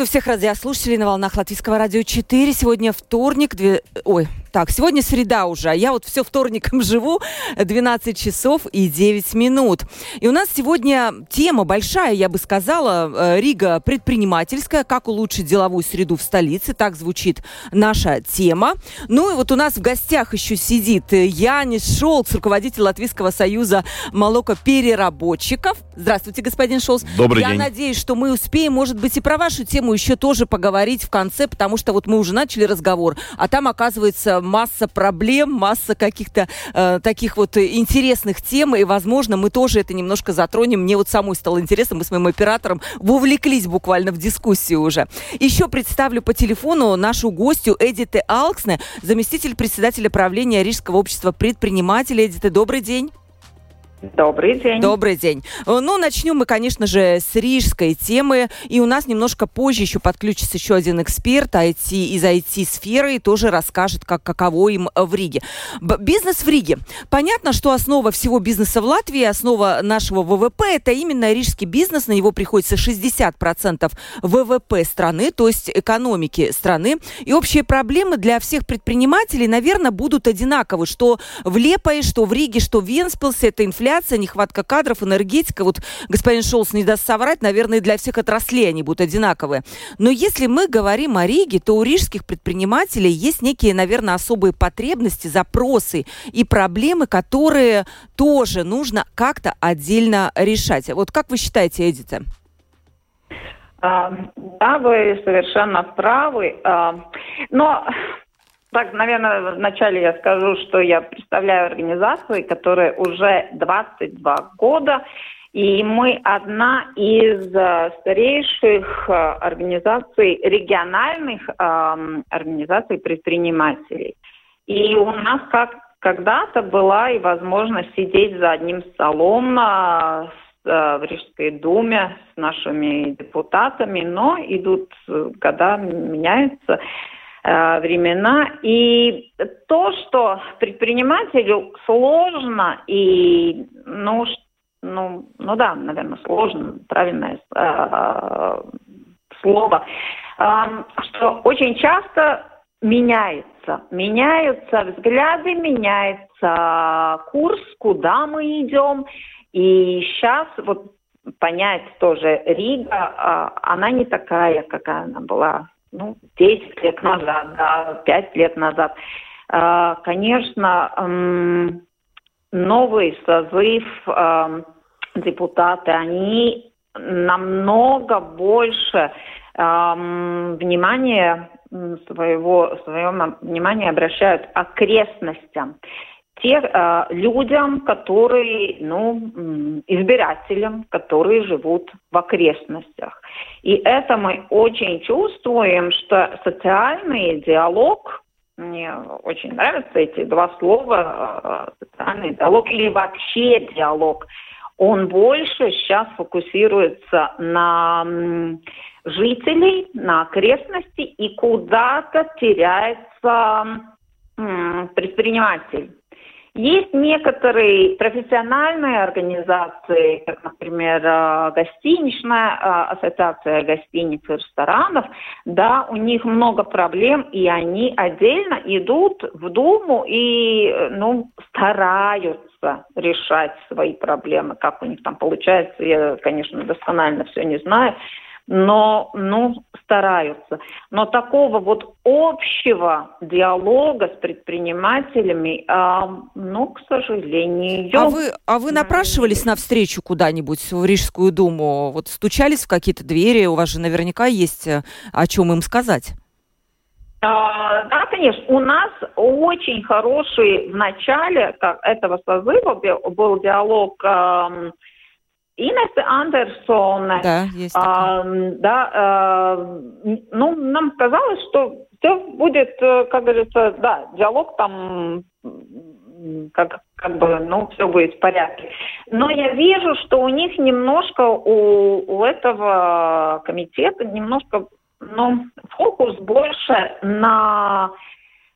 Приветствую всех радиослушателей на волнах Латвийского радио 4. Сегодня вторник, две... ой, так, сегодня среда уже, а я вот все вторником живу, 12 часов и 9 минут. И у нас сегодня тема большая, я бы сказала, э, Рига предпринимательская, как улучшить деловую среду в столице, так звучит наша тема. Ну и вот у нас в гостях еще сидит Янис Шолц, руководитель Латвийского союза молокопереработчиков. Здравствуйте, господин Шолц. Добрый я день. Я надеюсь, что мы успеем, может быть, и про вашу тему еще тоже поговорить в конце, потому что вот мы уже начали разговор, а там, оказывается, масса проблем, масса каких-то э, таких вот интересных тем, и, возможно, мы тоже это немножко затронем. Мне вот самой стало интересно, мы с моим оператором вовлеклись буквально в дискуссию уже. Еще представлю по телефону нашу гостью Эдите Алксне, заместитель председателя правления Рижского общества предпринимателей. Эдите, добрый день. Добрый день. Добрый день. Ну, начнем мы, конечно же, с рижской темы. И у нас немножко позже еще подключится еще один эксперт IT, из IT-сферы и тоже расскажет, как, каково им в Риге. Б- бизнес в Риге. Понятно, что основа всего бизнеса в Латвии, основа нашего ВВП, это именно рижский бизнес. На него приходится 60% ВВП страны, то есть экономики страны. И общие проблемы для всех предпринимателей, наверное, будут одинаковы. Что в Лепое, что в Риге, что в Венспилсе. Это инфляция инфляция, нехватка кадров, энергетика. Вот господин Шолс не даст соврать, наверное, для всех отраслей они будут одинаковые. Но если мы говорим о Риге, то у рижских предпринимателей есть некие, наверное, особые потребности, запросы и проблемы, которые тоже нужно как-то отдельно решать. Вот как вы считаете, Эдита? А, да, вы совершенно правы. А, но так, наверное, вначале я скажу, что я представляю организацию, которая уже 22 года, и мы одна из uh, старейших uh, организаций, региональных uh, организаций предпринимателей. И у нас как когда-то была и возможность сидеть за одним столом с в Рижской думе с нашими депутатами, но идут года, меняются э, времена. И то, что предпринимателю сложно и, ну, ну, ну да, наверное, сложно, правильное э, слово, э, что очень часто меняется, меняются взгляды, меняется курс, куда мы идем. И сейчас вот понять тоже Рига, она не такая, какая она была ну, 10 лет назад, да, 5 лет назад. Конечно, новый созыв депутаты, они намного больше внимания своего, своего внимания обращают окрестностям тех э, людям, которые, ну, избирателям, которые живут в окрестностях. И это мы очень чувствуем, что социальный диалог, мне очень нравятся эти два слова, э, социальный диалог или вообще диалог, он больше сейчас фокусируется на жителей, на окрестности и куда-то теряется предприниматель. Есть некоторые профессиональные организации, как, например, гостиничная ассоциация гостиниц и ресторанов, да, у них много проблем, и они отдельно идут в Думу и, ну, стараются решать свои проблемы. Как у них там получается, я, конечно, досконально все не знаю, но ну, стараются. Но такого вот общего диалога с предпринимателями, э, ну, к сожалению... А вы, а вы напрашивались на встречу куда-нибудь в Рижскую думу? Вот стучались в какие-то двери? У вас же наверняка есть э, о чем им сказать. А, да, конечно. У нас очень хороший в начале этого созыва был диалог Инесса Андерсона. Да, есть а, Да, а, ну, нам казалось, что все будет, э, как говорится, да, диалог там как, как бы, ну, все будет в порядке. Но я вижу, что у них немножко, у, у этого комитета немножко, ну, фокус больше на,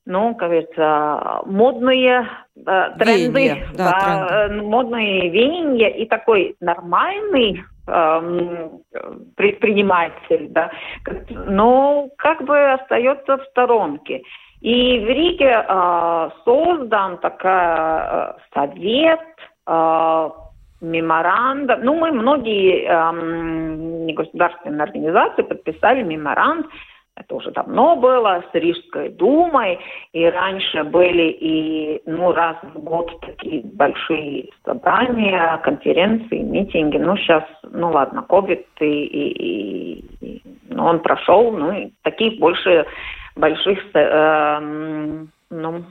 ну, как говорится, модные э, тренды, веяния, да, да, тренды. модные веяния и такой нормальный эм, предприниматель, да, но как бы остается в сторонке. И в Риге э, создан такой э, совет, э, меморандум. Ну, мы многие э, негосударственные организации подписали меморандум. Это уже давно было с Рижской думой, и раньше были и ну раз в год такие большие собрания, конференции, митинги. Ну сейчас, ну ладно, ковид и, и, и ну, он прошел, ну и таких больше больших э, ну,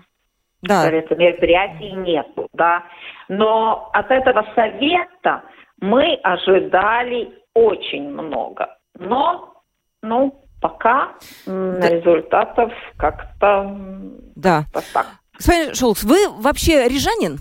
да. мероприятий нет, да. Но от этого совета мы ожидали очень много. Но, ну, пока да. результатов как-то да. так. Господин Шолц, вы вообще рижанин?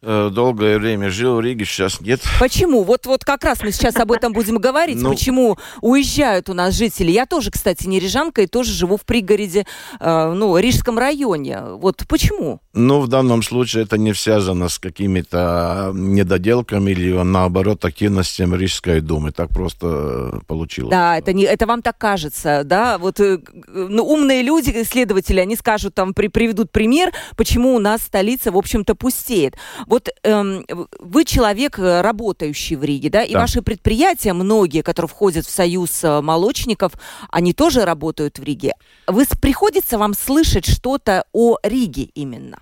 Э, долгое время жил в Риге, сейчас нет. Почему? Вот, вот как раз мы сейчас об этом будем говорить. Ну, Почему уезжают у нас жители? Я тоже, кстати, не рижанка и тоже живу в пригороде, э, ну, Рижском районе. Вот почему? Ну, в данном случае это не связано с какими-то недоделками или, наоборот, активностями Рижской думы. Так просто получилось. Да, это, не, это вам так кажется, да? Вот э, ну, умные люди, исследователи, они скажут, там, при, приведут пример, почему у нас столица, в общем-то, пустеет. Вот эм, вы человек, э, работающий в Риге, да, и да. ваши предприятия, многие, которые входят в союз э, молочников, они тоже работают в Риге. Вы приходится вам слышать что-то о Риге именно?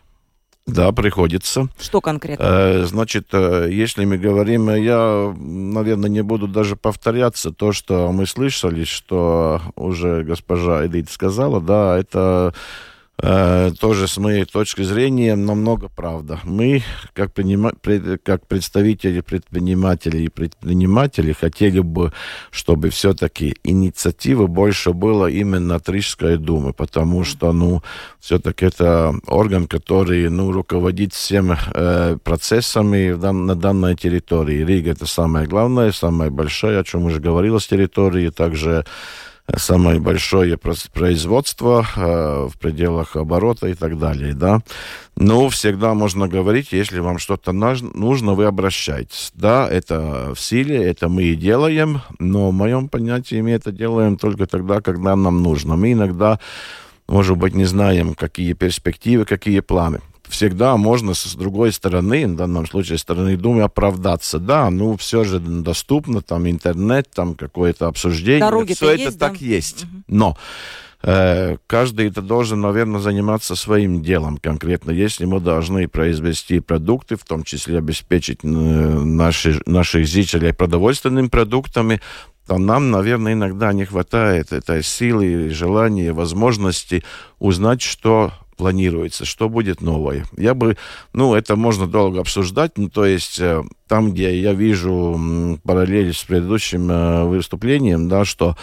Да, приходится. Что конкретно? Э, значит, э, если мы говорим, я, наверное, не буду даже повторяться то, что мы слышали, что уже госпожа Эдит сказала, да, это Э, тоже с моей точки зрения намного правда. Мы, как, принима, как представители предпринимателей и предпринимателей, хотели бы, чтобы все-таки инициатива больше была именно от Рижской думы, потому что, ну, все-таки это орган, который, ну, руководит всеми э, процессами дан, на данной территории. Рига это самое главное, самое большое, о чем уже говорилось, территории, также самое большое производство э, в пределах оборота и так далее, да. Но всегда можно говорить, если вам что-то нужно, вы обращаетесь. Да, это в силе, это мы и делаем, но в моем понятии мы это делаем только тогда, когда нам нужно. Мы иногда, может быть, не знаем, какие перспективы, какие планы всегда можно с другой стороны, в данном случае стороны Думы, оправдаться. Да, ну все же доступно, там интернет, там какое-то обсуждение. Дороги все это есть, так есть. Угу. Но э, каждый это должен, наверное, заниматься своим делом конкретно. Если мы должны произвести продукты, в том числе обеспечить э, наши, наших зрителей продовольственными продуктами, то нам, наверное, иногда не хватает этой силы, желания, возможности узнать, что планируется, что будет новое. Я бы, ну, это можно долго обсуждать, ну, то есть э, там, где я вижу параллель с предыдущим э, выступлением, да, что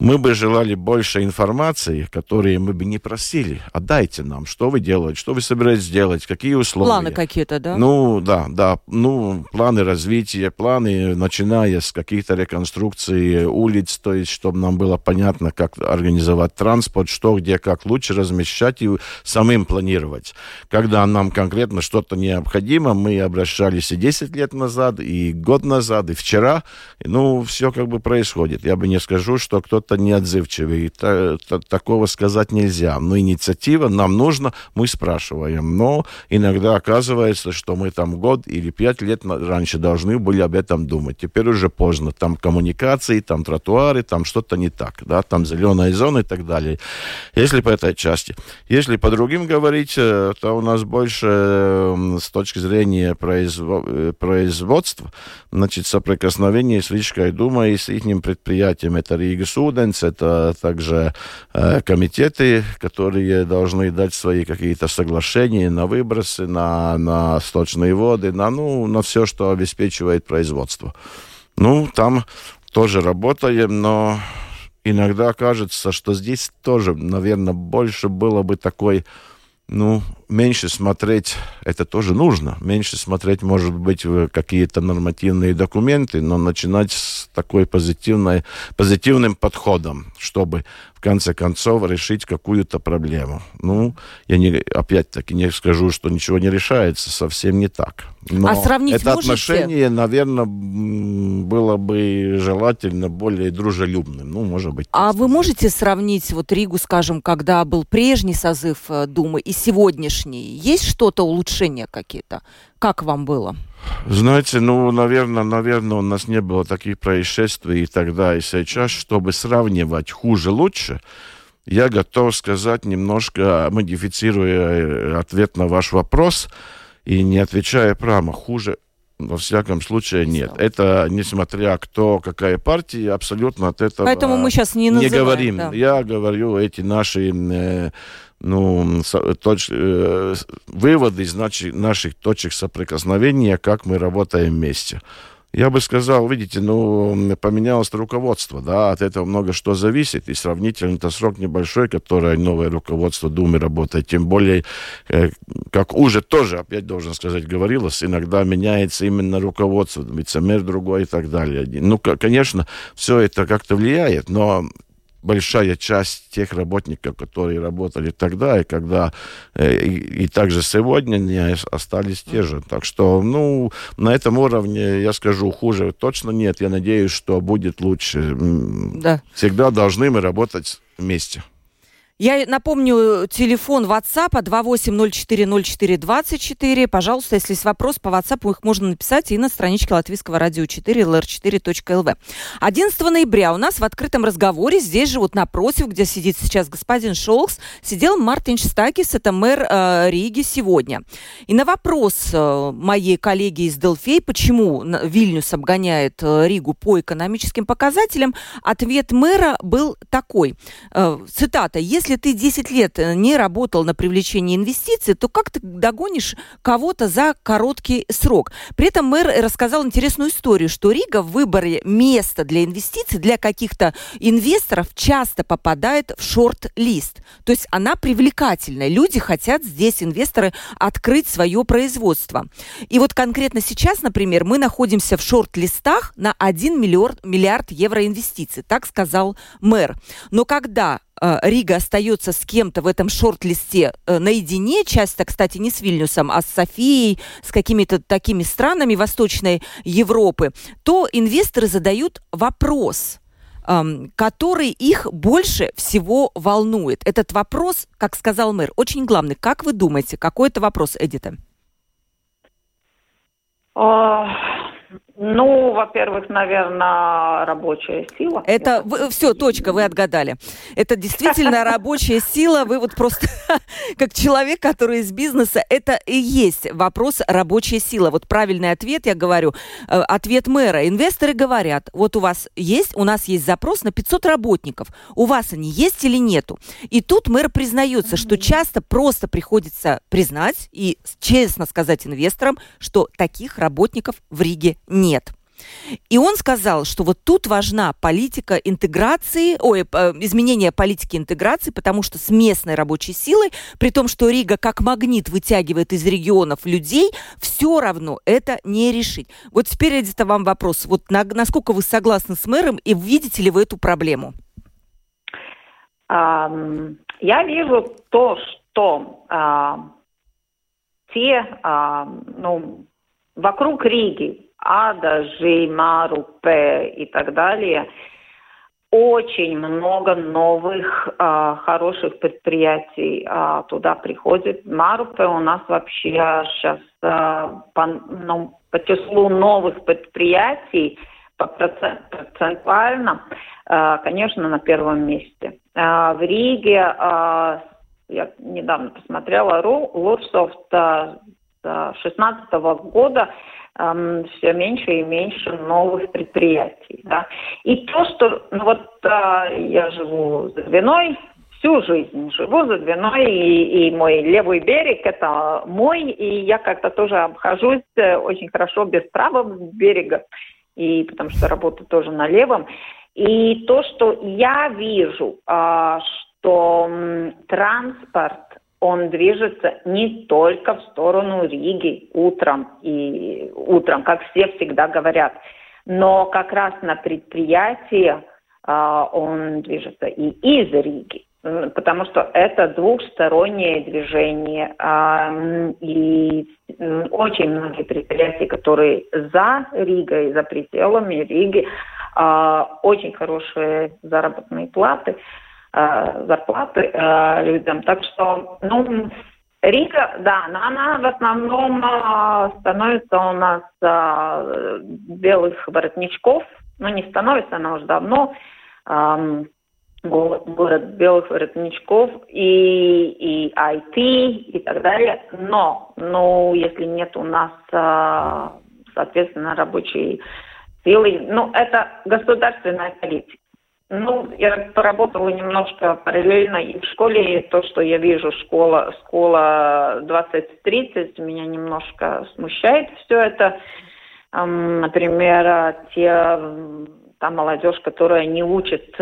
мы бы желали больше информации, которые мы бы не просили. Отдайте нам, что вы делаете, что вы собираетесь делать, какие условия. Планы какие-то, да? Ну, да, да. Ну, планы развития, планы, начиная с каких-то реконструкций улиц, то есть, чтобы нам было понятно, как организовать транспорт, что, где, как лучше размещать и самим планировать. Когда нам конкретно что-то необходимо, мы обращались и 10 лет назад, и год назад, и вчера. Ну, все как бы происходит. Я бы не скажу, что кто-то кто-то неотзывчивый. Та, та, такого сказать нельзя. Но инициатива нам нужна, мы спрашиваем. Но иногда оказывается, что мы там год или пять лет раньше должны были об этом думать. Теперь уже поздно. Там коммуникации, там тротуары, там что-то не так. Да? Там зеленая зона и так далее. Если по этой части. Если по другим говорить, э, то у нас больше с точки зрения э, производства, значит, соприкосновение с Рижской думой и с их предприятием. Это Рига Суда, президент, это также э, комитеты, которые должны дать свои какие-то соглашения на выбросы, на, на сточные воды, на, ну, на все, что обеспечивает производство. Ну, там тоже работаем, но иногда кажется, что здесь тоже, наверное, больше было бы такой ну, меньше смотреть, это тоже нужно. Меньше смотреть, может быть, какие-то нормативные документы, но начинать с такой позитивной, позитивным подходом, чтобы в конце концов решить какую-то проблему. Ну, я не, опять-таки не скажу, что ничего не решается, совсем не так. Но а сравнить это можете? отношение, наверное, было бы желательно более дружелюбным. Ну, может быть. А вы можете сравнить вот Ригу, скажем, когда был прежний созыв э, Думы и сегодняшний? Есть что-то улучшения какие-то? Как вам было? Знаете, ну, наверное, наверное, у нас не было таких происшествий и тогда, и сейчас, чтобы сравнивать хуже-лучше. Я готов сказать немножко, модифицируя э, ответ на ваш вопрос, и не отвечая прямо, хуже во всяком случае нет. Это несмотря кто, какая партия, абсолютно от этого Поэтому мы сейчас не, называем, не говорим. Да. Я говорю эти наши э, ну, точ, э, выводы из наших, наших точек соприкосновения, как мы работаем вместе. Я бы сказал, видите, ну, поменялось руководство, да, от этого много что зависит, и сравнительно это срок небольшой, который новое руководство Думы работает, тем более, э, как уже тоже, опять должен сказать, говорилось, иногда меняется именно руководство, вице-мэр другой и так далее. Ну, конечно, все это как-то влияет, но большая часть тех работников, которые работали тогда и когда э, и, и также сегодня не остались те же. Так что, ну, на этом уровне я скажу хуже точно нет. Я надеюсь, что будет лучше. Да. Всегда должны мы работать вместе. Я напомню, телефон WhatsApp 28040424. Пожалуйста, если есть вопрос по WhatsApp, их можно написать и на страничке Латвийского радио 4 lr4.lv. 11 ноября у нас в открытом разговоре, здесь же вот напротив, где сидит сейчас господин Шолкс, сидел Мартин Штакис, это мэр э, Риги сегодня. И на вопрос э, моей коллеги из Делфей, почему Вильнюс обгоняет э, Ригу по экономическим показателям, ответ мэра был такой. Э, цитата. «Если если ты 10 лет э, не работал на привлечение инвестиций, то как ты догонишь кого-то за короткий срок? При этом мэр рассказал интересную историю, что Рига в выборе места для инвестиций для каких-то инвесторов часто попадает в шорт-лист. То есть она привлекательная. Люди хотят здесь, инвесторы, открыть свое производство. И вот конкретно сейчас, например, мы находимся в шорт-листах на 1 миллиард, миллиард евро инвестиций. Так сказал мэр. Но когда Рига остается с кем-то в этом шорт-листе э, наедине, часто, кстати, не с Вильнюсом, а с Софией, с какими-то такими странами Восточной Европы, то инвесторы задают вопрос, эм, который их больше всего волнует. Этот вопрос, как сказал мэр, очень главный. Как вы думаете, какой это вопрос, Эдита? Ну, во-первых, наверное, рабочая сила. Это вы, все, точка, вы отгадали. Это действительно рабочая сила. Вы вот просто как человек, который из бизнеса, это и есть вопрос рабочая сила. Вот правильный ответ, я говорю, э, ответ мэра. Инвесторы говорят, вот у вас есть, у нас есть запрос на 500 работников. У вас они есть или нету? И тут мэр признается, что часто просто приходится признать и честно сказать инвесторам, что таких работников в Риге нет нет. И он сказал, что вот тут важна политика интеграции, ой, э, изменение политики интеграции, потому что с местной рабочей силой, при том, что Рига как магнит вытягивает из регионов людей, все равно это не решить. Вот теперь это вам вопрос. Вот на, насколько вы согласны с мэром и видите ли вы эту проблему? Я вижу то, что uh, те, uh, ну, вокруг Риги Ада, Жима, Рупе и так далее, очень много новых а, хороших предприятий а, туда приходит. Марупе у нас вообще сейчас а, по, ну, по числу новых предприятий по процент, процентуально, а, конечно, на первом месте. А, в Риге а, я недавно посмотрела Лурсофт с 2016 года все меньше и меньше новых предприятий. Да. И то, что ну, вот э, я живу за Двиной, всю жизнь живу за Двиной, и, и мой левый берег – это мой, и я как-то тоже обхожусь э, очень хорошо без правого берега, и потому что работаю тоже на левом. И то, что я вижу, а, что транспорт он движется не только в сторону Риги утром и утром, как все всегда говорят, но как раз на предприятии а, он движется и из Риги, потому что это двухстороннее движение. А, и очень многие предприятия, которые за Ригой, за пределами Риги, а, очень хорошие заработные платы. Э, зарплаты э, людям. Так что, ну, Рига, да, она в основном э, становится у нас белых воротничков, но не становится она уже давно, город белых воротничков и, и IT и так далее. Но, ну, если нет у нас, соответственно, рабочей силы, ну, это государственная политика. Ну, я поработала немножко параллельно и в школе, и то, что я вижу, школа, школа 20-30, меня немножко смущает все это. Например, те, та молодежь, которая не учит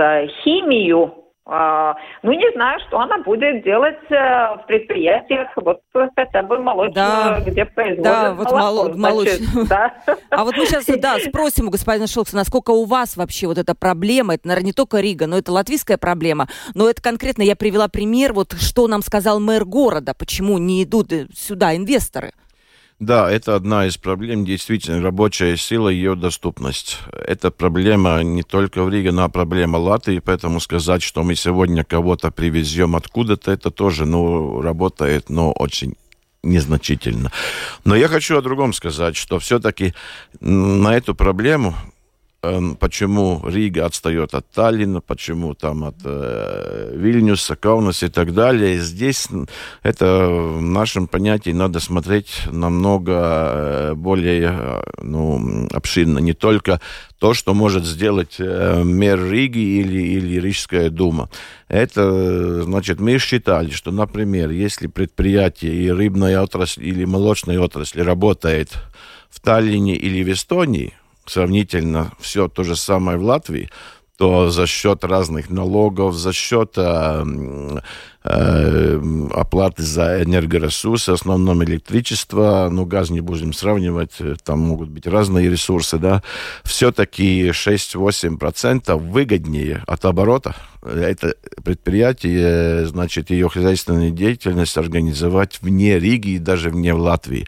химию, ну, не знаю, что она будет делать э, в предприятиях, вот хотя бы молочную, да. где производят Да, вот молоко, молоч... да. А вот мы сейчас, да, спросим у господина Шелкса, насколько у вас вообще вот эта проблема, это, наверное, не только Рига, но это латвийская проблема, но это конкретно, я привела пример, вот что нам сказал мэр города, почему не идут э, сюда инвесторы. Да, это одна из проблем, действительно, рабочая сила, ее доступность. Это проблема не только в Риге, но проблема Латвии, поэтому сказать, что мы сегодня кого-то привезем откуда-то, это тоже, ну, работает, но очень незначительно. Но я хочу о другом сказать, что все-таки на эту проблему почему Рига отстает от Таллина, почему там от э, Вильнюса, Каунаса и так далее. Здесь это в нашем понятии надо смотреть намного э, более э, ну, обширно. Не только то, что может сделать э, мэр Риги или, или Рижская дума. Это, значит, мы считали, что, например, если предприятие и рыбная отрасль или молочная отрасль работает в Таллине или в Эстонии, сравнительно все то же самое в Латвии, то за счет разных налогов, за счет э, оплаты за энергоресурсы, в основном электричество, ну, газ не будем сравнивать, э, там могут быть разные ресурсы, да, все-таки 6-8% выгоднее от оборота. Это предприятие, значит, ее хозяйственную деятельность организовать вне Риги и даже вне Латвии.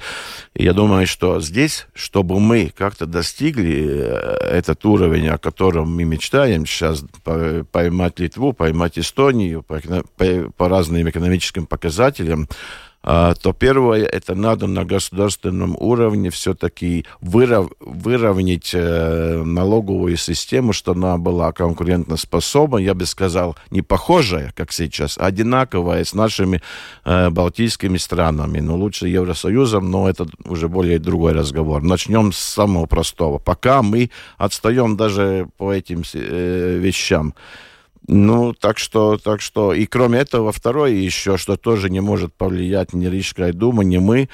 И я думаю, что здесь, чтобы мы как-то достигли э, этот уровень, о котором мы мечтаем сейчас, поймать Литву, поймать Эстонию разным экономическим показателям, а, то первое, это надо на государственном уровне все-таки вырав, выровнять э, налоговую систему, чтобы она была конкурентоспособна, я бы сказал, не похожая, как сейчас, а одинаковая с нашими э, балтийскими странами. Ну, лучше Евросоюзом, но это уже более другой разговор. Начнем с самого простого. Пока мы отстаем даже по этим э, вещам. Ну, так что, так что, и кроме этого, второе еще, что тоже не может повлиять ни Рижская дума, ни мы,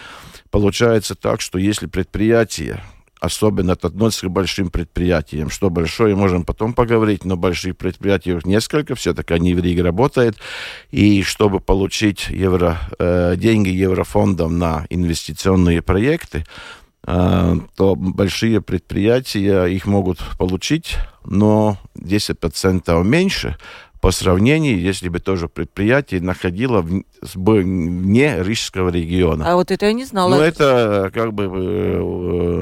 получается так, что если предприятие, особенно это относится к большим предприятиям, что большое, можем потом поговорить, но больших предприятий несколько, все-таки они в Риге работают, и чтобы получить евро, э, деньги еврофондом на инвестиционные проекты, э, то большие предприятия их могут получить но 10% меньше по сравнению, если бы тоже предприятие находило в, вне Рижского региона. А вот это я не знала. Ну, это как бы э,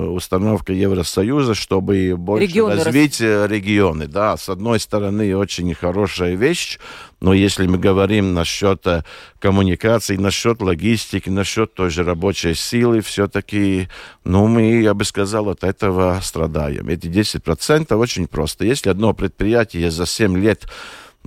установка Евросоюза, чтобы больше регионы развить рас... регионы. Да, с одной стороны, очень хорошая вещь, но если мы говорим насчет э, коммуникации, насчет логистики, насчет той же рабочей силы, все-таки, ну, мы, я бы сказал, от этого страдаем. Эти 10% очень просто. Если одно предприятие за 7 лет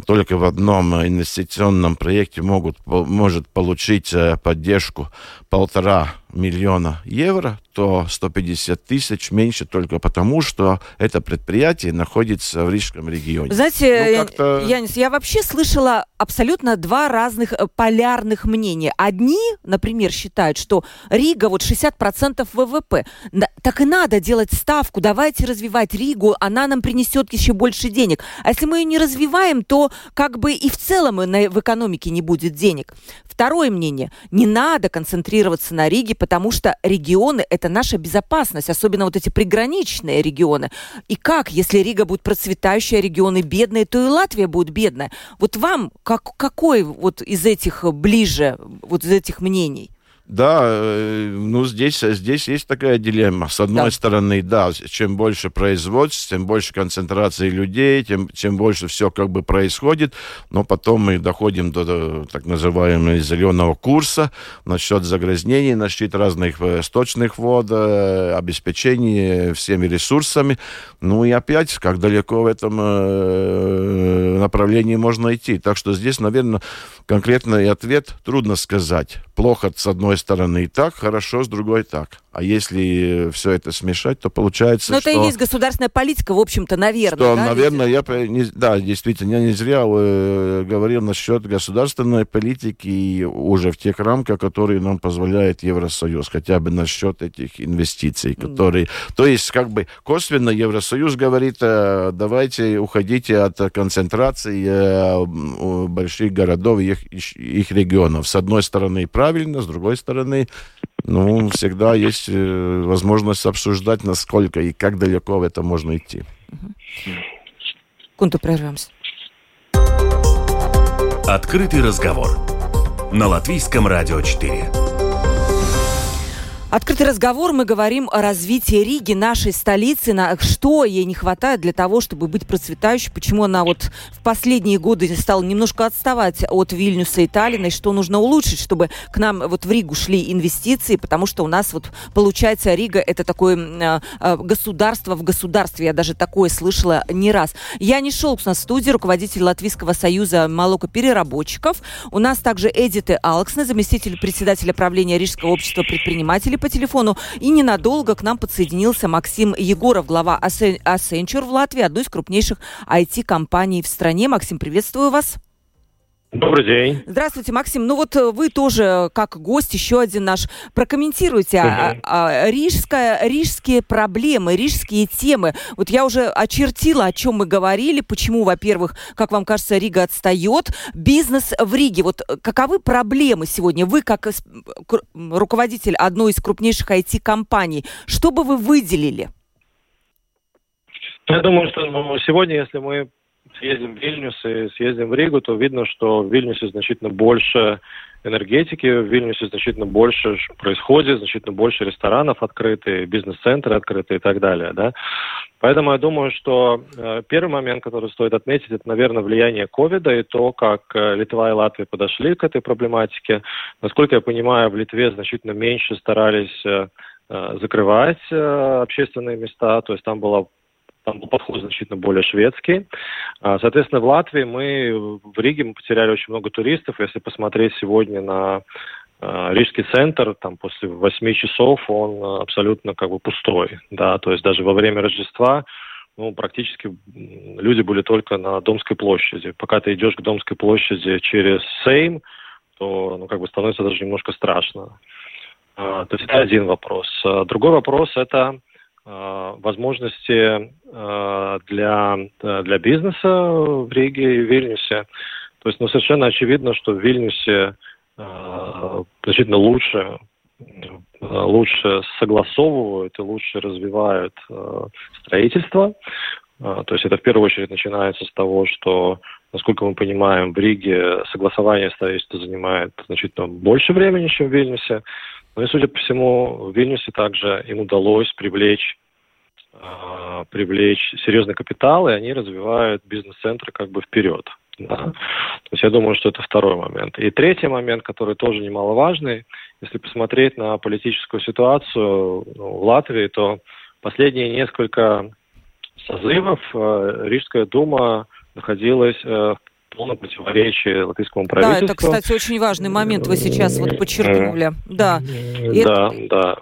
только в одном инвестиционном проекте могут, может получить э, поддержку полтора миллиона евро, 100-150 тысяч меньше только потому, что это предприятие находится в Рижском регионе. Знаете, ну, Янис, я вообще слышала абсолютно два разных э, полярных мнения. Одни, например, считают, что Рига вот 60% ВВП. Так и надо делать ставку, давайте развивать Ригу, она нам принесет еще больше денег. А если мы ее не развиваем, то как бы и в целом в экономике не будет денег. Второе мнение. Не надо концентрироваться на Риге, потому что регионы – это наша безопасность, особенно вот эти приграничные регионы. И как, если Рига будет процветающая, регионы бедные, то и Латвия будет бедная. Вот вам как, какой вот из этих ближе, вот из этих мнений? Да, э, ну здесь, здесь есть такая дилемма. С одной да. стороны, да, чем больше производств, тем больше концентрации людей, тем, чем больше все как бы происходит, но потом мы доходим до, до так называемого зеленого курса насчет загрязнений, насчет разных э, сточных вод, э, обеспечения всеми ресурсами. Ну и опять, как далеко в этом направлении можно идти. Так что здесь, наверное, конкретный ответ трудно сказать. Плохо с одной стороны и так, хорошо с другой так. А если все это смешать, то получается, Но что... это и есть государственная политика, в общем-то, наверное, что, да? наверное, я... Не, да, действительно, я не зря э, говорил насчет государственной политики уже в тех рамках, которые нам позволяет Евросоюз, хотя бы насчет этих инвестиций, которые... Mm. То есть, как бы косвенно Евросоюз говорит, э, давайте уходите от концентрации э, больших городов и их, их регионов. С одной стороны, правильно, с другой стороны, ну, всегда есть э, возможность обсуждать, насколько и как далеко в это можно идти. Кунту прервемся. Открытый разговор на Латвийском радио 4. Открытый разговор. Мы говорим о развитии Риги, нашей столицы, на что ей не хватает для того, чтобы быть процветающей, почему она вот в последние годы стала немножко отставать от Вильнюса и Таллина, и что нужно улучшить, чтобы к нам вот в Ригу шли инвестиции, потому что у нас вот получается Рига это такое э, государство в государстве. Я даже такое слышала не раз. Я не шел в студии, руководитель Латвийского союза молокопереработчиков. У нас также Эдиты Алксна, заместитель председателя правления Рижского общества предпринимателей по телефону. И ненадолго к нам подсоединился Максим Егоров, глава Accenture в Латвии, одной из крупнейших IT-компаний в стране. Максим, приветствую вас. Добрый день. Здравствуйте, Максим. Ну вот э, вы тоже, как гость, еще один наш, прокомментируйте угу. а, а, рижская, рижские проблемы, рижские темы. Вот я уже очертила, о чем мы говорили, почему, во-первых, как вам кажется, Рига отстает. Бизнес в Риге. Вот э, каковы проблемы сегодня? Вы, как руководитель одной из крупнейших IT-компаний, что бы вы выделили? Я думаю, что ну, сегодня, если мы съездим в Вильнюс и съездим в Ригу, то видно, что в Вильнюсе значительно больше энергетики, в Вильнюсе значительно больше происходит, значительно больше ресторанов открыты, бизнес-центры открыты и так далее. Да? Поэтому я думаю, что э, первый момент, который стоит отметить, это, наверное, влияние ковида и то, как э, Литва и Латвия подошли к этой проблематике. Насколько я понимаю, в Литве значительно меньше старались э, закрывать общественные места, то есть там была там был подход значительно более шведский. А, соответственно, в Латвии мы, в Риге мы потеряли очень много туристов. Если посмотреть сегодня на а, Рижский центр, там после 8 часов он абсолютно как бы пустой, да, то есть даже во время Рождества ну, практически люди были только на Домской площади. Пока ты идешь к Домской площади через Сейм, то, ну, как бы становится даже немножко страшно. А, то есть это один вопрос. Другой вопрос – это возможности э, для, э, для бизнеса в Риге и Вильнюсе. То есть ну, совершенно очевидно, что в Вильнюсе значительно лучше лучше согласовывают и лучше развивают строительство. То есть это в первую очередь начинается с того, что, насколько мы понимаем, в Риге согласование строительства занимает значительно больше времени, чем в Вильнюсе. Ну и, судя по всему, в Вильнюсе также им удалось привлечь э, привлечь серьезный капитал, и они развивают бизнес-центры как бы вперед. Да. То есть я думаю, что это второй момент. И третий момент, который тоже немаловажный, если посмотреть на политическую ситуацию ну, в Латвии, то последние несколько созывов э, Рижская дума находилась э, полном противоречии латвийскому правительству. Да, это, кстати, очень важный момент вы сейчас вот подчеркнули. Да. Да, это... да.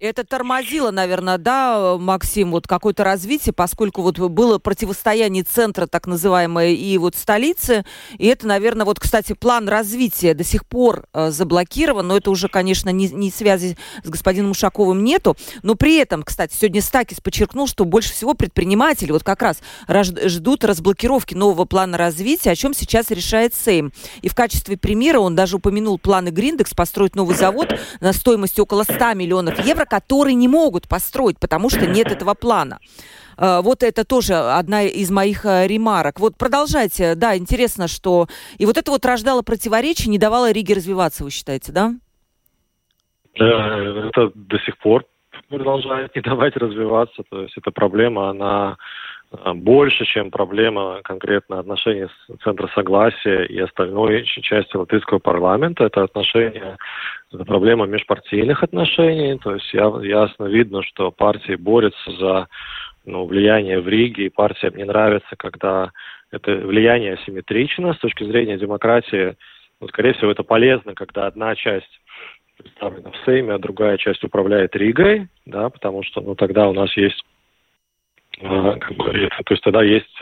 Это тормозило, наверное, да, Максим, вот какое-то развитие, поскольку вот было противостояние центра, так называемое, и вот столицы, и это, наверное, вот, кстати, план развития до сих пор э, заблокирован, но это уже, конечно, не, не связи с господином Ушаковым нету, но при этом, кстати, сегодня Стакис подчеркнул, что больше всего предприниматели вот как раз ждут разблокировки нового плана развития, о чем сейчас решает Сейм. И в качестве примера он даже упомянул планы Гриндекс построить новый завод на стоимости около 100 миллионов евро, которые не могут построить, потому что нет этого плана. Э, вот это тоже одна из моих э, ремарок. Вот продолжайте. Да, интересно, что... И вот это вот рождало противоречие, не давало Риге развиваться, вы считаете, да? Это до сих пор продолжает не давать развиваться. То есть эта проблема, она э, больше, чем проблема конкретно отношений Центра Согласия и остальной части латвийского парламента. Это отношения это проблема межпартийных отношений, то есть ясно видно, что партии борются за ну, влияние в Риге, и партиям не нравится, когда это влияние асимметрично с точки зрения демократии. Ну, скорее всего, это полезно, когда одна часть представлена в Сейме, а другая часть управляет Ригой, да, потому что ну, тогда у нас есть как бы, то есть тогда есть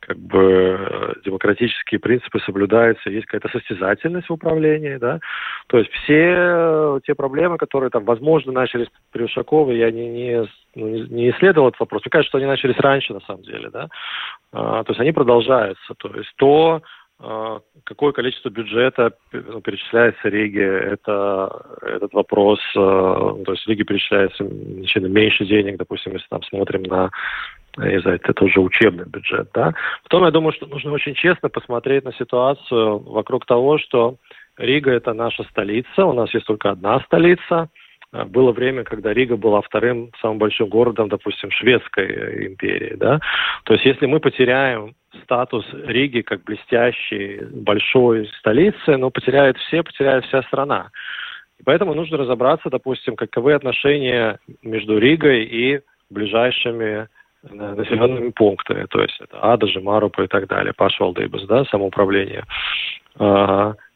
как бы демократические принципы соблюдаются, есть какая-то состязательность в управлении, да. То есть все те проблемы, которые там, возможно, начались при Ушакове, я не, не, ну, не исследовал этот вопрос. Мне кажется, что они начались раньше, на самом деле, да. А, то есть они продолжаются. То есть то, а, какое количество бюджета ну, перечисляется Риге, это этот вопрос, то есть Риге перечисляется значительно меньше денег, допустим, если там смотрим на не знаю, это уже учебный бюджет, да. Потом я думаю, что нужно очень честно посмотреть на ситуацию вокруг того, что Рига это наша столица, у нас есть только одна столица. А, было время, когда Рига была вторым самым большим городом, допустим, шведской империи, да. То есть если мы потеряем статус Риги как блестящей большой столицы, ну, потеряет все, потеряет вся страна. И поэтому нужно разобраться, допустим, каковы отношения между Ригой и ближайшими населенными пунктами, то есть это Адажи, Марупа и так далее, Пашвалдейбас, да, самоуправление.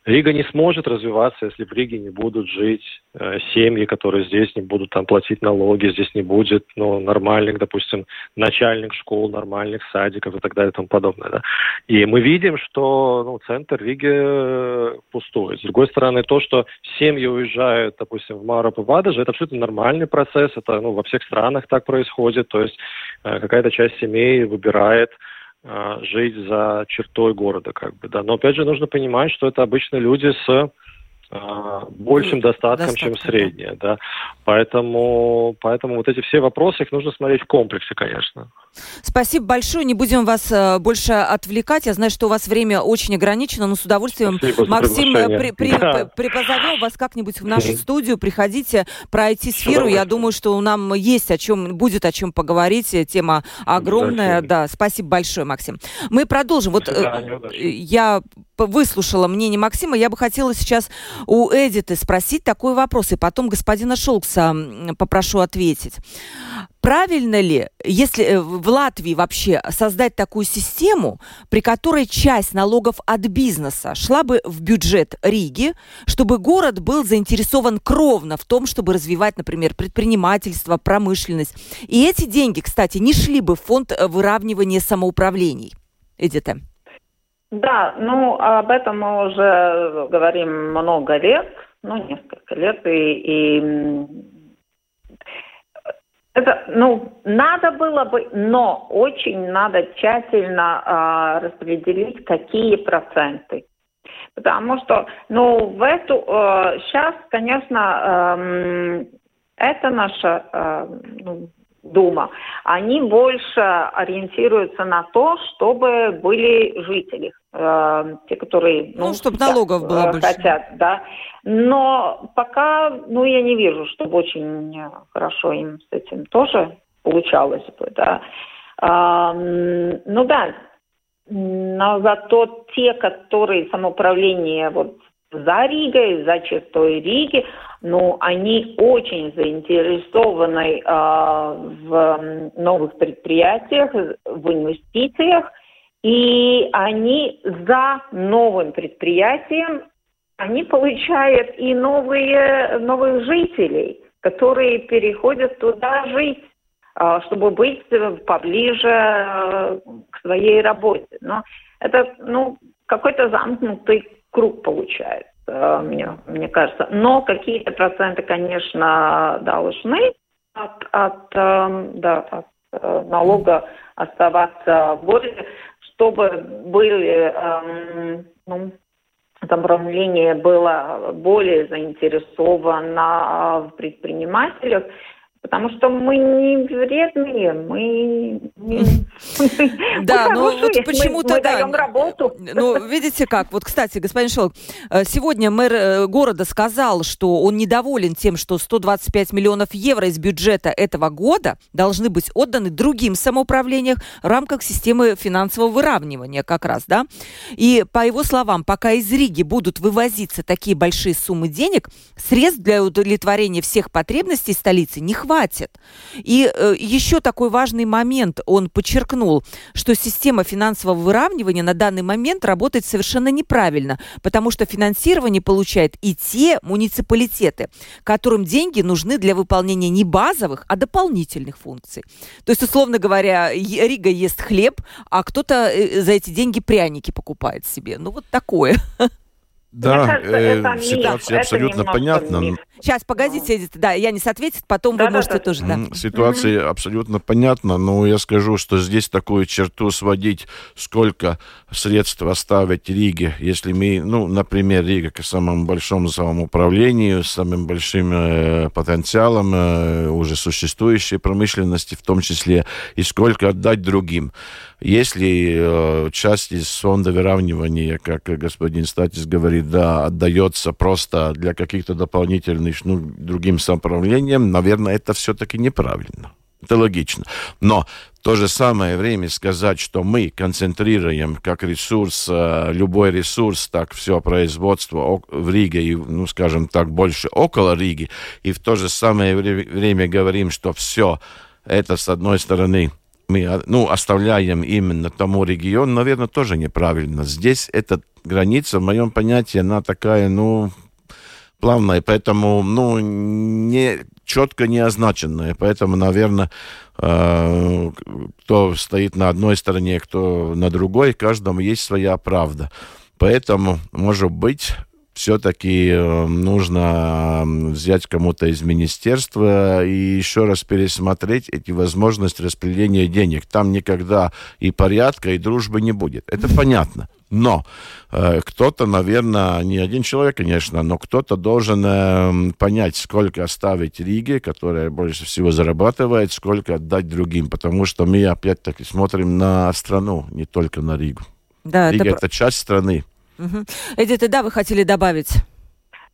Рига не сможет развиваться, если в Риге не будут жить э, семьи, которые здесь не будут там платить налоги, здесь не будет ну, нормальных, допустим, начальных школ, нормальных садиков и так далее и тому подобное. Да? И мы видим, что ну, центр Риги э, пустует. С другой стороны, то, что семьи уезжают, допустим, в Мароп и Вадаже, это абсолютно нормальный процесс, это ну, во всех странах так происходит, то есть э, какая-то часть семей выбирает жить за чертой города, как бы, да. Но опять же нужно понимать, что это обычно люди с большим достатком, Достаток, чем среднее, да. Поэтому, поэтому вот эти все вопросы, их нужно смотреть в комплексе, конечно. Спасибо большое. Не будем вас э, больше отвлекать. Я знаю, что у вас время очень ограничено, но с удовольствием, Спасибо Максим, э, при, при, да. припозовем вас как-нибудь в нашу студию. Приходите про IT-сферу. Я думаю, что нам есть о чем, будет о чем поговорить. Тема огромная. Да, спасибо большое, Максим. Мы продолжим. Вот э, я выслушала мнение Максима. Я бы хотела сейчас у Эдиты спросить такой вопрос, и потом господина Шолкса попрошу ответить. Правильно ли, если э, в Латвии вообще создать такую систему, при которой часть налогов от бизнеса шла бы в бюджет Риги, чтобы город был заинтересован кровно в том, чтобы развивать, например, предпринимательство, промышленность. И эти деньги, кстати, не шли бы в фонд э, выравнивания самоуправлений. Эдита. Да, ну об этом мы уже говорим много лет, ну несколько лет, и, и это, ну, надо было бы, но очень надо тщательно э, распределить, какие проценты. Потому что, ну, в эту, э, сейчас, конечно, э, это наша э, ну, Дума, они больше ориентируются на то, чтобы были жители, э, те, которые ну, ну чтобы хотят, налогов было э, хотят, больше. да. Но пока, ну, я не вижу, чтобы очень хорошо им с этим тоже получалось бы, да. Э, ну да, но зато те, которые самоуправление вот за Ригой, за чертой Риги, но они очень заинтересованы э, в новых предприятиях, в инвестициях, и они за новым предприятием, они получают и новые, новых жителей. которые переходят туда жить, э, чтобы быть поближе э, к своей работе. Но это, ну, какой-то замкнутый круг получается, мне, мне кажется. Но какие-то проценты, конечно, должны от, от, да, от налога оставаться городе, чтобы были эм, ну, направление было более заинтересовано в предпринимателях, Потому что мы не вредные, мы... Да, но вот почему-то, да. работу. Ну, видите как, вот, кстати, господин Шелк, э, сегодня мэр э, города сказал, что он недоволен тем, что 125 миллионов евро из бюджета этого года должны быть отданы другим самоуправлениям в рамках системы финансового выравнивания как раз, да. И, по его словам, пока из Риги будут вывозиться такие большие суммы денег, средств для удовлетворения всех потребностей столицы не хватит хватит. И э, еще такой важный момент он подчеркнул, что система финансового выравнивания на данный момент работает совершенно неправильно, потому что финансирование получают и те муниципалитеты, которым деньги нужны для выполнения не базовых, а дополнительных функций. То есть, условно говоря, Рига ест хлеб, а кто-то э, за эти деньги пряники покупает себе. Ну вот такое. Да, кажется, э, ситуация миф. абсолютно понятна. Миф. Сейчас, погодите, Эдит, да, я не ответит, потом да, вы да, можете да. тоже, да. Ситуация mm-hmm. абсолютно понятна, но я скажу, что здесь такую черту сводить, сколько средств оставить Риге, если мы, ну, например, Рига к самому большому самоуправлению, самым большим э, потенциалом э, уже существующей промышленности в том числе, и сколько отдать другим. Если э, часть из фонда выравнивания, как господин Статис говорит, да, отдается просто для каких-то дополнительных, ну, другим самоуправлениям, наверное, это все-таки неправильно. Это логично. Но в то же самое время сказать, что мы концентрируем как ресурс, э, любой ресурс, так все производство в Риге, и, ну, скажем так, больше около Риги, и в то же самое время говорим, что все это, с одной стороны, мы ну, оставляем именно тому региону, наверное, тоже неправильно. Здесь эта граница, в моем понятии, она такая, ну, плавная, поэтому, ну, не четко не означенная. Поэтому, наверное, э, кто стоит на одной стороне, кто на другой, каждому есть своя правда. Поэтому, может быть, все-таки э, нужно взять кому-то из министерства и еще раз пересмотреть эти возможности распределения денег. Там никогда и порядка, и дружбы не будет. Это понятно. Но э, кто-то, наверное, не один человек, конечно, но кто-то должен э, понять, сколько оставить Риге, которая больше всего зарабатывает, сколько отдать другим. Потому что мы опять-таки смотрим на страну, не только на Ригу. Да, Рига это... это часть страны. Эдита, да, вы хотели добавить?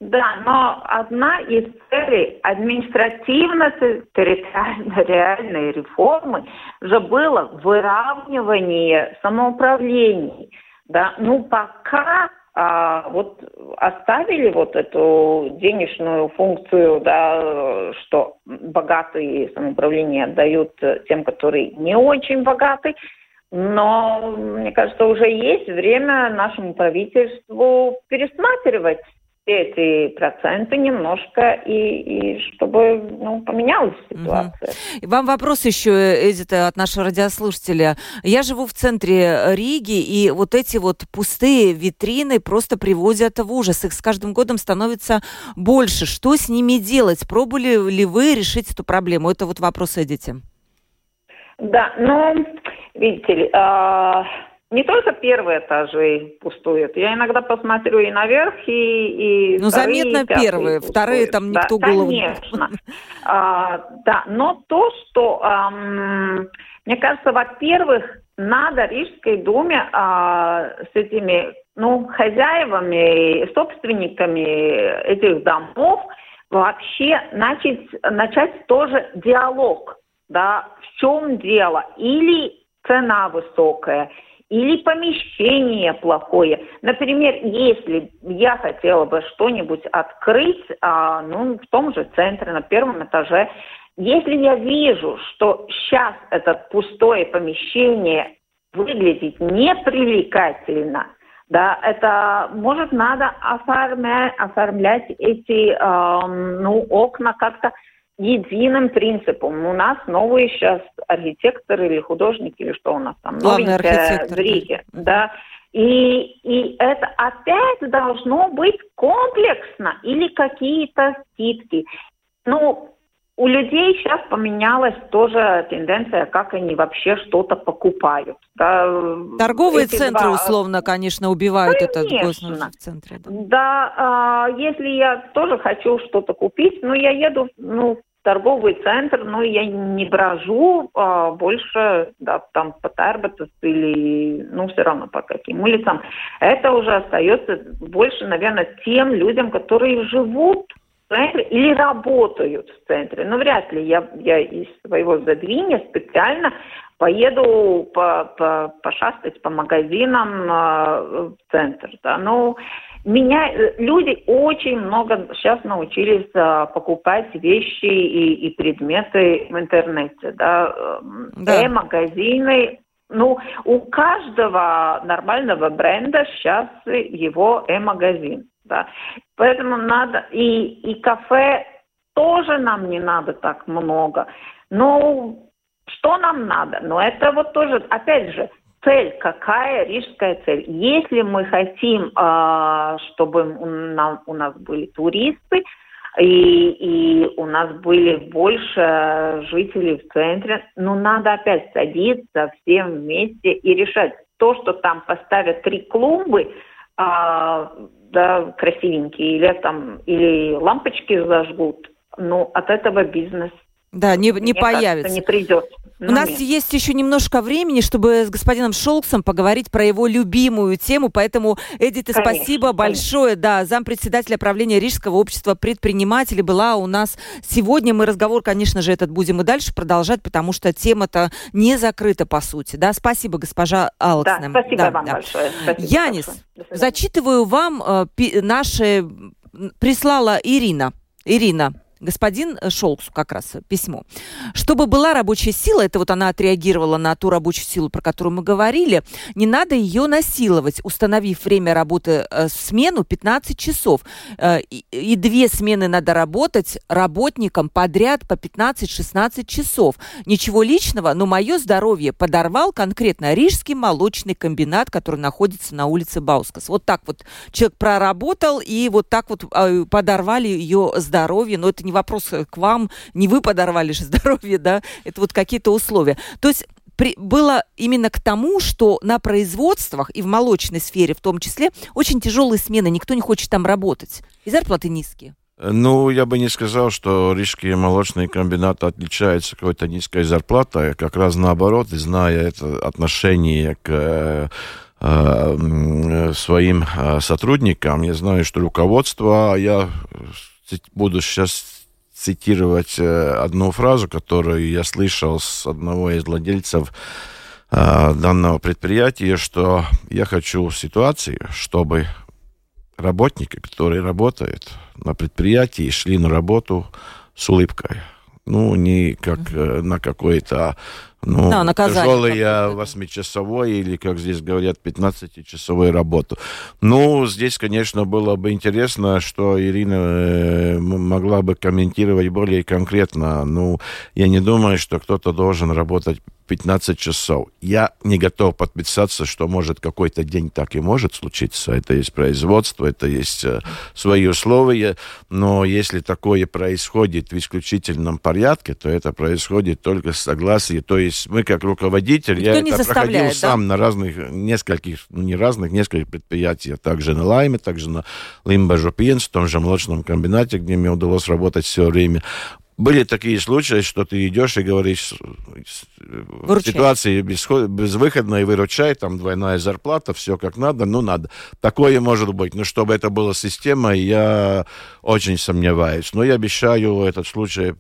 Да, но одна из целей административно-территориальной реформы же было выравнивание самоуправлений. Да? Ну, пока а, вот оставили вот эту денежную функцию, да, что богатые самоуправления отдают тем, которые не очень богаты, но, мне кажется, уже есть время нашему правительству пересматривать эти проценты немножко и, и чтобы ну, поменялась ситуация. Угу. Вам вопрос еще, Эдита, от нашего радиослушателя. Я живу в центре Риги, и вот эти вот пустые витрины просто приводят в ужас. Их с каждым годом становится больше. Что с ними делать? Пробовали ли вы решить эту проблему? Это вот вопрос Эдите. Да, ну, видите ли, э, не только первые этажи пустуют. Я иногда посмотрю и наверх, и, и Ну, вторые, заметно и первые, пустуют. вторые там никто да, голову... Конечно. а, да, но то, что, эм, мне кажется, во-первых, надо Рижской думе а, с этими ну, хозяевами, собственниками этих домов вообще начать, начать тоже диалог да, чем дело? Или цена высокая, или помещение плохое. Например, если я хотела бы что-нибудь открыть, а, ну, в том же центре, на первом этаже, если я вижу, что сейчас это пустое помещение выглядит непривлекательно, да, это может надо оформлять, оформлять эти э, ну, окна как-то единым принципом. У нас новые сейчас архитекторы или художники, или что у нас там, Главный архитектор. в Риге, да. И, и это опять должно быть комплексно или какие-то скидки. Ну, у людей сейчас поменялась тоже тенденция, как они вообще что-то покупают. Да, Торговые центры, два... условно, конечно, убивают конечно. этот госнужд в центре. Да, да а, если я тоже хочу что-то купить, ну, я еду ну, торговый центр, но я не брожу а, больше да, там по Тарбатус или, ну, все равно по каким улицам. Это уже остается больше, наверное, тем людям, которые живут центре или работают в центре. Но вряд ли я, я из своего задвиня специально поеду по, по, пошастать по магазинам э, в центр. Да. Но меня люди очень много сейчас научились э, покупать вещи и, и предметы в интернете. Да. Да. Э-магазины ну, у каждого нормального бренда сейчас его э-магазин. Да. Поэтому надо, и, и кафе тоже нам не надо так много. Ну, что нам надо? Ну, это вот тоже, опять же, цель, какая рижская цель? Если мы хотим, э, чтобы у нас были туристы, и, и у нас были больше жителей в центре, ну, надо опять садиться всем вместе и решать. То, что там поставят три клумбы, а, да, красивенькие, или там, или лампочки зажгут, ну, от этого бизнес да, не, не появится. Кажется, не придет. У нас нет. есть еще немножко времени, чтобы с господином Шолксом поговорить про его любимую тему, поэтому, Эдита, конечно, спасибо большое. Да, зампредседателя правления Рижского общества предпринимателей была у нас сегодня. Мы разговор, конечно же, этот будем и дальше продолжать, потому что тема-то не закрыта, по сути. Да, спасибо, госпожа Алкснем. Да, спасибо да, вам да. большое. Спасибо Янис, большое. зачитываю вам э, наши... Прислала Ирина. Ирина, господин э, Шолксу как раз письмо. Чтобы была рабочая сила, это вот она отреагировала на ту рабочую силу, про которую мы говорили, не надо ее насиловать, установив время работы э, смену 15 часов. Э, и две смены надо работать работникам подряд по 15-16 часов. Ничего личного, но мое здоровье подорвал конкретно Рижский молочный комбинат, который находится на улице Баускас. Вот так вот человек проработал, и вот так вот подорвали ее здоровье, но это не вопрос к вам, не вы подорвали же здоровье, да, это вот какие-то условия. То есть при, было именно к тому, что на производствах и в молочной сфере в том числе очень тяжелые смены, никто не хочет там работать, и зарплаты низкие. Ну, я бы не сказал, что рижские молочные комбинаты отличаются какой-то низкой зарплатой, как раз наоборот, и зная это отношение к э, э, своим э, сотрудникам, я знаю, что руководство, я буду сейчас цитировать э, одну фразу, которую я слышал с одного из владельцев э, данного предприятия, что я хочу ситуации, чтобы работники, которые работают на предприятии, шли на работу с улыбкой. Ну, не как э, на какой-то ну, да, тяжелый восьмичасовой или, как здесь говорят, 15-часовой работу. Ну, здесь, конечно, было бы интересно, что Ирина э, могла бы комментировать более конкретно. Ну, я не думаю, что кто-то должен работать 15 часов. Я не готов подписаться, что может какой-то день так и может случиться. Это есть производство, это есть э, свои условия. Но если такое происходит в исключительном порядке, то это происходит только с согласия. То есть мы как руководитель, Никто я это проходил да? сам на разных, нескольких, ну не разных, нескольких предприятиях. Также на Лайме, также на Лимбажу Пьенс, в том же молочном комбинате, где мне удалось работать все время. Были такие случаи, что ты идешь и говоришь, в ситуации безвыходной, выручай, там двойная зарплата, все как надо, ну надо. Такое может быть. Но чтобы это была система, я очень сомневаюсь. Но я обещаю этот случай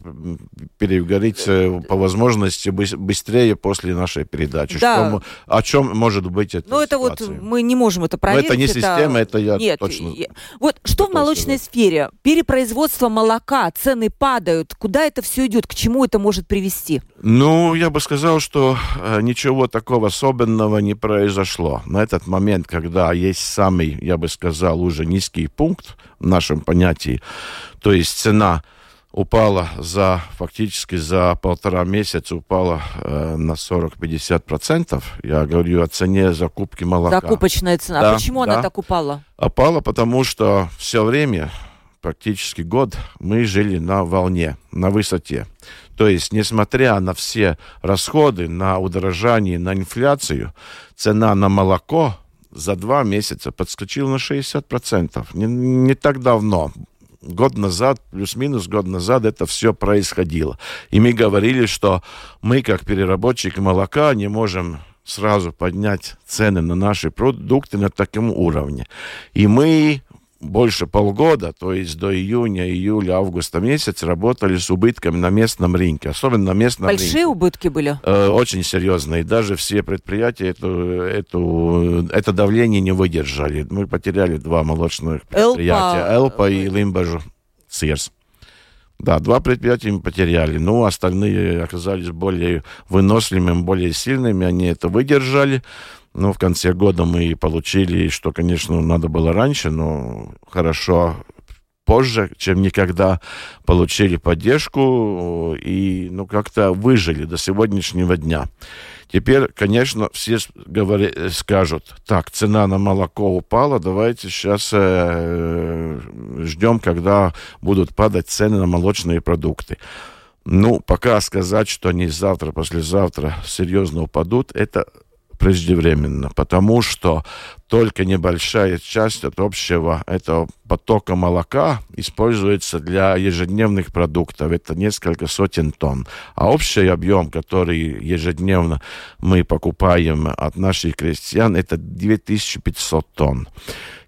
переговорить э, по возможности быстрее после нашей передачи. Да. Что, о чем может быть это Ну, это вот мы не можем это проверить. Но это не система, это, это я Нет, точно... Я... Вот что в молочной сказать. сфере? Перепроизводство молока, цены падают, Куда это все идет? К чему это может привести? Ну, я бы сказал, что э, ничего такого особенного не произошло. На этот момент, когда есть самый, я бы сказал, уже низкий пункт в нашем понятии, то есть цена упала за фактически за полтора месяца упала э, на 40-50%. Я говорю о цене закупки молока. Закупочная цена. Да, а почему да. она так упала? Упала, потому что все время, практически год, мы жили на волне, на высоте. То есть, несмотря на все расходы, на удорожание, на инфляцию, цена на молоко за два месяца подскочила на 60%. Не, не так давно, год назад, плюс-минус год назад это все происходило. И мы говорили, что мы, как переработчик молока, не можем сразу поднять цены на наши продукты на таком уровне. И мы больше полгода, то есть до июня, июля, августа месяца работали с убытками на местном рынке, особенно на местном Большие рынке. убытки были? Э, Очень серьезные. Даже все предприятия эту, эту, это давление не выдержали. Мы потеряли два молочных Элпа. предприятия. Элпа и Лимбажу Сирс. Да, два предприятия мы потеряли. Ну, остальные оказались более выносливыми, более сильными. Они это выдержали. Ну, в конце года мы получили, что, конечно, надо было раньше, но хорошо позже, чем никогда, получили поддержку и, ну, как-то выжили до сегодняшнего дня. Теперь, конечно, все говори, скажут, так, цена на молоко упала, давайте сейчас э, ждем, когда будут падать цены на молочные продукты. Ну, пока сказать, что они завтра, послезавтра серьезно упадут, это преждевременно, потому что только небольшая часть от общего этого потока молока используется для ежедневных продуктов. Это несколько сотен тонн. А общий объем, который ежедневно мы покупаем от наших крестьян, это 2500 тонн.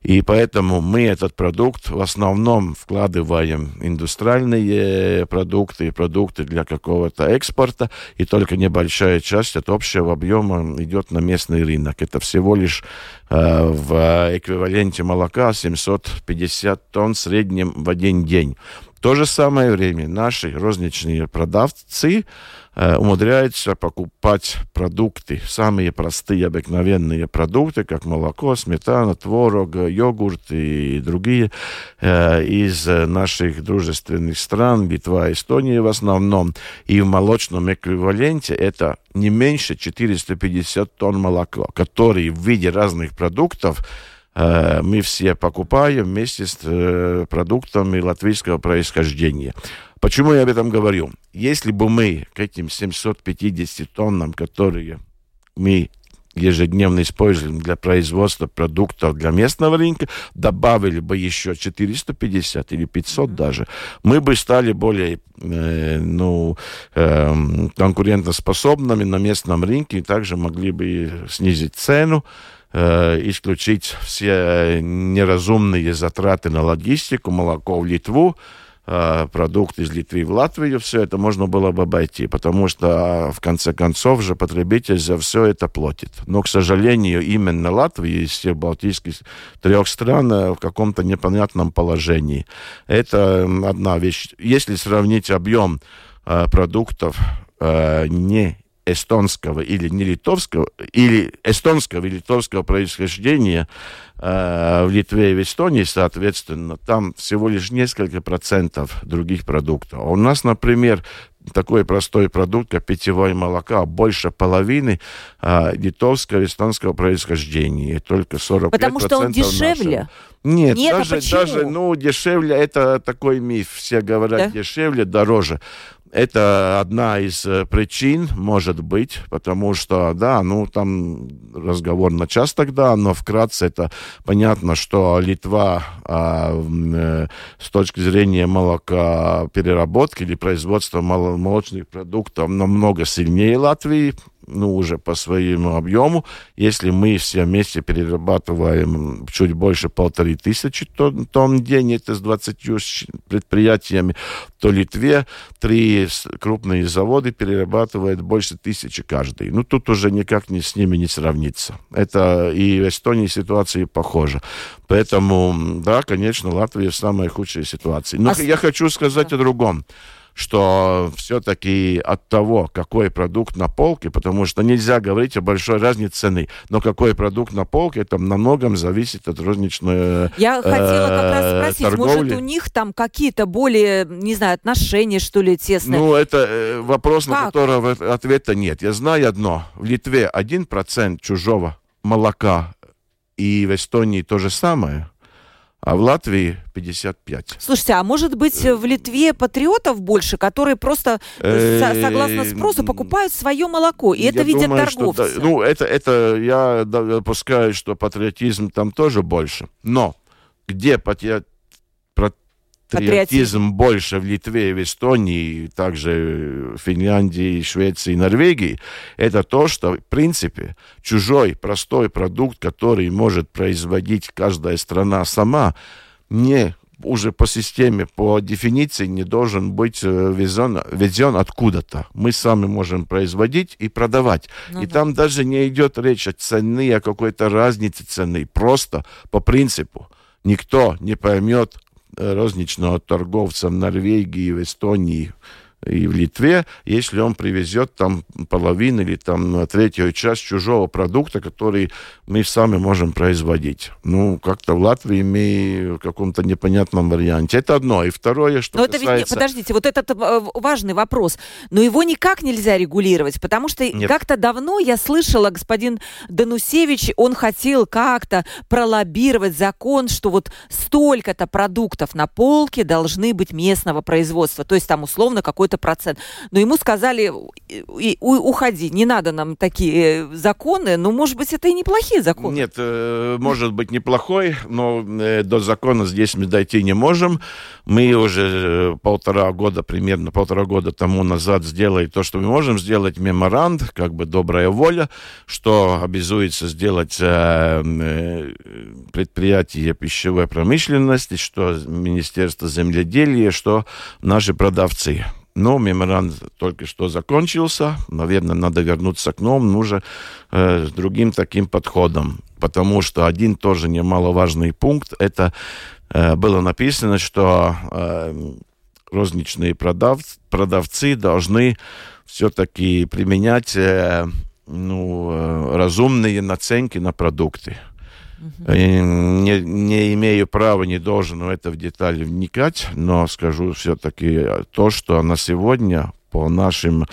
И поэтому мы этот продукт в основном вкладываем в индустриальные продукты, продукты для какого-то экспорта, и только небольшая часть от общего объема идет на местный рынок. Это всего лишь э, в эквиваленте молока 750 тонн в среднем в один день. В то же самое время наши розничные продавцы э, умудряются покупать продукты, самые простые, обыкновенные продукты, как молоко, сметана, творог, йогурт и другие э, из наших дружественных стран, Литва, Эстония в основном. И в молочном эквиваленте это не меньше 450 тонн молока, которые в виде разных продуктов э, мы все покупаем вместе с продуктами латвийского происхождения. Почему я об этом говорю? Если бы мы к этим 750 тоннам, которые мы ежедневно используем для производства продуктов для местного рынка, добавили бы еще 450 или 500 даже, мы бы стали более э, ну, э, конкурентоспособными на местном рынке и также могли бы снизить цену, э, исключить все неразумные затраты на логистику, молоко в Литву, э, продукт из Литвы в Латвию, все это можно было бы обойти, потому что в конце концов же потребитель за все это платит. Но, к сожалению, именно Латвия из всех балтийских трех стран э, в каком-то непонятном положении. Это одна вещь. Если сравнить объем э, продуктов э, не эстонского или не литовского, или эстонского и литовского происхождения в Литве и в Эстонии, соответственно, там всего лишь несколько процентов других продуктов. А у нас, например, такой простой продукт, как питьевое молоко, больше половины э, литовского эстонского происхождения, и только 45% Потому что он нашего. дешевле? Нет, Нет, а даже, почему? даже, ну, дешевле, это такой миф. Все говорят, Да? дешевле, дороже. Это одна из э, причин, может быть, потому что, да, ну, там разговор на час тогда, но вкратце это понятно, что Литва а, э, с точки зрения молока переработки или производства мол- молочных продуктов намного сильнее Латвии, ну, уже по своему объему. Если мы все вместе перерабатываем чуть больше полторы тысячи тонн, тонн в день, это с 20 щ- предприятиями, то Литве три крупные заводы перерабатывают больше тысячи каждый. Ну, тут уже никак не, с ними не сравнится. Это и в Эстонии ситуация похожа. Поэтому, да, конечно, Латвия в самой худшей ситуации. Но А я хочу сказать о другом что все-таки от того, какой продукт на полке, потому что нельзя говорить о большой разнице цены, но какой продукт на полке, это на многом зависит от розничной Я э, хотела как раз спросить, торговли. может, у них там какие-то более, не знаю, отношения, что ли, тесные? Ну, это э, вопрос, как? на который ответа нет. Я знаю одно. В Литве 1% чужого молока и в Эстонии то же самое – а в Латвии 55. Слушайте, а может быть в Литве патриотов больше, которые просто э, согласно спросу покупают свое молоко, и это видят торговцы? Ну, это, это я допускаю, что патриотизм там тоже больше. Но где патриотизм патриотизм больше в Литве, в Эстонии, также в Финляндии, Швеции, Норвегии, это то, что, в принципе, чужой простой продукт, который может производить каждая страна сама, не уже по системе, по дефиниции не должен быть э, везен, везен откуда-то. Мы сами можем производить и продавать. Ну, и да. там даже не идет речь о цене, о какой-то разнице цены. Просто по принципу никто не поймет розничного торговца в Норвегии, в Эстонии, и в Литве, если он привезет там половину или там третью часть чужого продукта, который мы сами можем производить. Ну, как-то в Латвии мы в каком-то непонятном варианте. Это одно. И второе, что Но касается... это ведь, подождите, вот этот э, важный вопрос. Но его никак нельзя регулировать, потому что как-то давно я слышала, господин Данусевич, он хотел как-то пролоббировать закон, что вот столько-то продуктов на полке должны быть местного производства. То есть там условно какой какой-то процент. Но ему сказали, уходи, не надо нам такие э, законы. Ну, может быть, это и неплохие законы. Нет, э, может быть, неплохой, но э, до закона здесь мы дойти не можем. Мы уже полтора года, примерно полтора года тому назад сделали то, что мы можем сделать, меморанд, как бы добрая воля, что обязуется сделать предприятие пищевой промышленности, что Министерство земледелия, что наши продавцы. Но меморанд только что закончился. Наверное, надо вернуться к новым, уже э, с другим таким подходом. Потому что один тоже немаловажный пункт, это э, было написано, что э, розничные продав, продавцы должны все-таки применять э, ну, э, разумные наценки на продукты. Не, не имею права, не должен в это в детали вникать, но скажу все-таки то, что на сегодня по нашим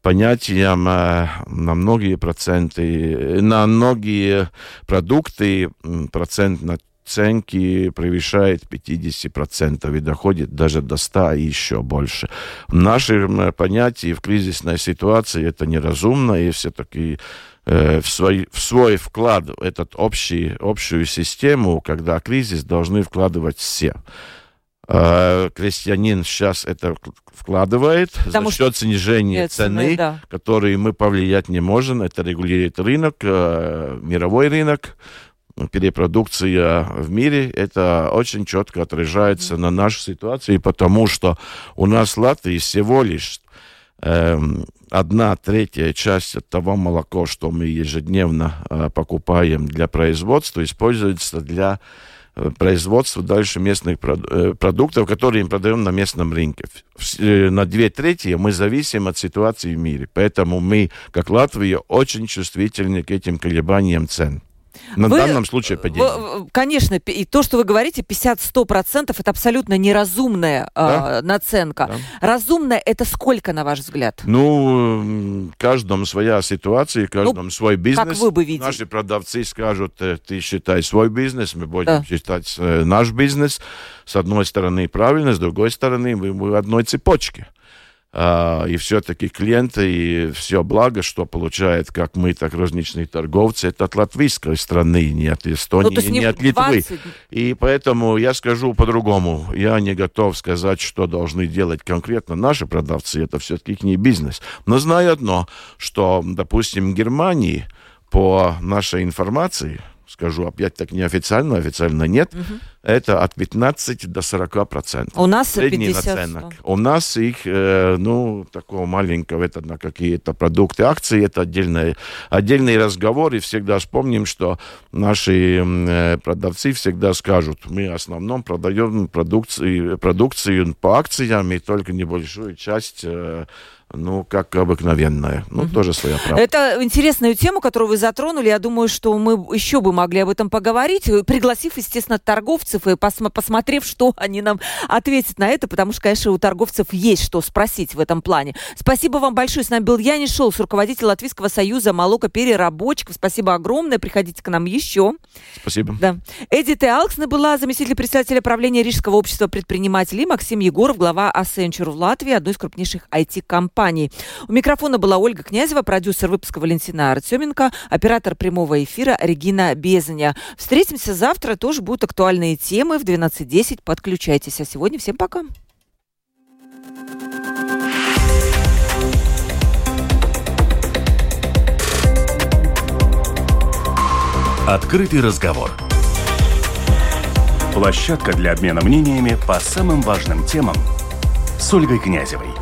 понятиям э, на многие проценты, на многие продукты процент наценки превышает 50% и доходит даже до 100 и еще больше. В нашем понятии в кризисной ситуации это неразумно, и все-таки Э, в свой, в свой вклад в этот общий, общую систему, когда кризис, должны вкладывать все. Э, крестьянин сейчас это вкладывает Потому за счет снижения цены, цены да. который мы повлиять не можем. Это регулирует рынок, э, мировой рынок, перепродукция в мире, это очень четко отражается на нашу ситуацию, потому что у нас в Латвии всего лишь эм, одна третья часть от того молока, что мы ежедневно э, покупаем для производства, используется для э, производства дальше местных э, продуктов, которые мы продаем на местном рынке. Э, на две трети мы зависим от ситуации в мире. Поэтому мы, как Латвия, очень чувствительны к этим колебаниям цен. На вы, данном случае падение. Конечно, и то, что вы говорите, 50-100% это абсолютно неразумная да? э, наценка. Да. Разумная это сколько, на ваш взгляд? Ну, каждому своя ситуация, каждому ну, свой бизнес. Как вы бы видели? Наши продавцы скажут, «Э, ты считай свой бизнес, мы будем да. считать э, наш бизнес. С одной стороны правильно, с другой стороны мы в одной цепочке. Uh, и все-таки клиенты и все благо, что получает как мы, так розничные торговцы, это от латвийской страны, не от Эстонии, ну, не от Литвы. 20... И поэтому я скажу по-другому. Я не готов сказать, что должны делать конкретно наши продавцы. Это все-таки не бизнес. Но знаю одно, что, допустим, в Германии по нашей информации, скажу опять так неофициально, официально нет, угу. это от 15 до 40 процентов. У нас 50 наценок. У нас их, э, ну, такого маленького, это на какие-то продукты, акции, это отдельный, отдельный разговор, и всегда вспомним, что наши э, продавцы всегда скажут, мы в основном продаем продукцию, продукцию по акциям, и только небольшую часть э, ну, как обыкновенная. Ну, угу. тоже своя правда. Это интересную тему, которую вы затронули. Я думаю, что мы еще бы могли об этом поговорить, пригласив, естественно, торговцев и пос посмотрев, что они нам ответят на это, потому что, конечно, у торговцев есть что спросить в этом плане. Спасибо вам большое. С нами был Янис Шолс, руководитель Латвийского союза молокопереработчиков. Спасибо огромное. Приходите к нам еще. Спасибо. Да. Эдита Алксна была заместитель председателя правления Рижского общества предпринимателей. Максим Егоров, глава Accenture в Латвии, одной из крупнейших IT-компаний компаний. У микрофона была Ольга Князева, продюсер выпуска Валентина Артеменко, оператор прямого эфира Регина Безаня. Встретимся завтра, тоже будут актуальные темы в 12.10. Подключайтесь. А сегодня всем пока. Открытый разговор. Площадка для обмена мнениями по самым важным темам с Ольгой Князевой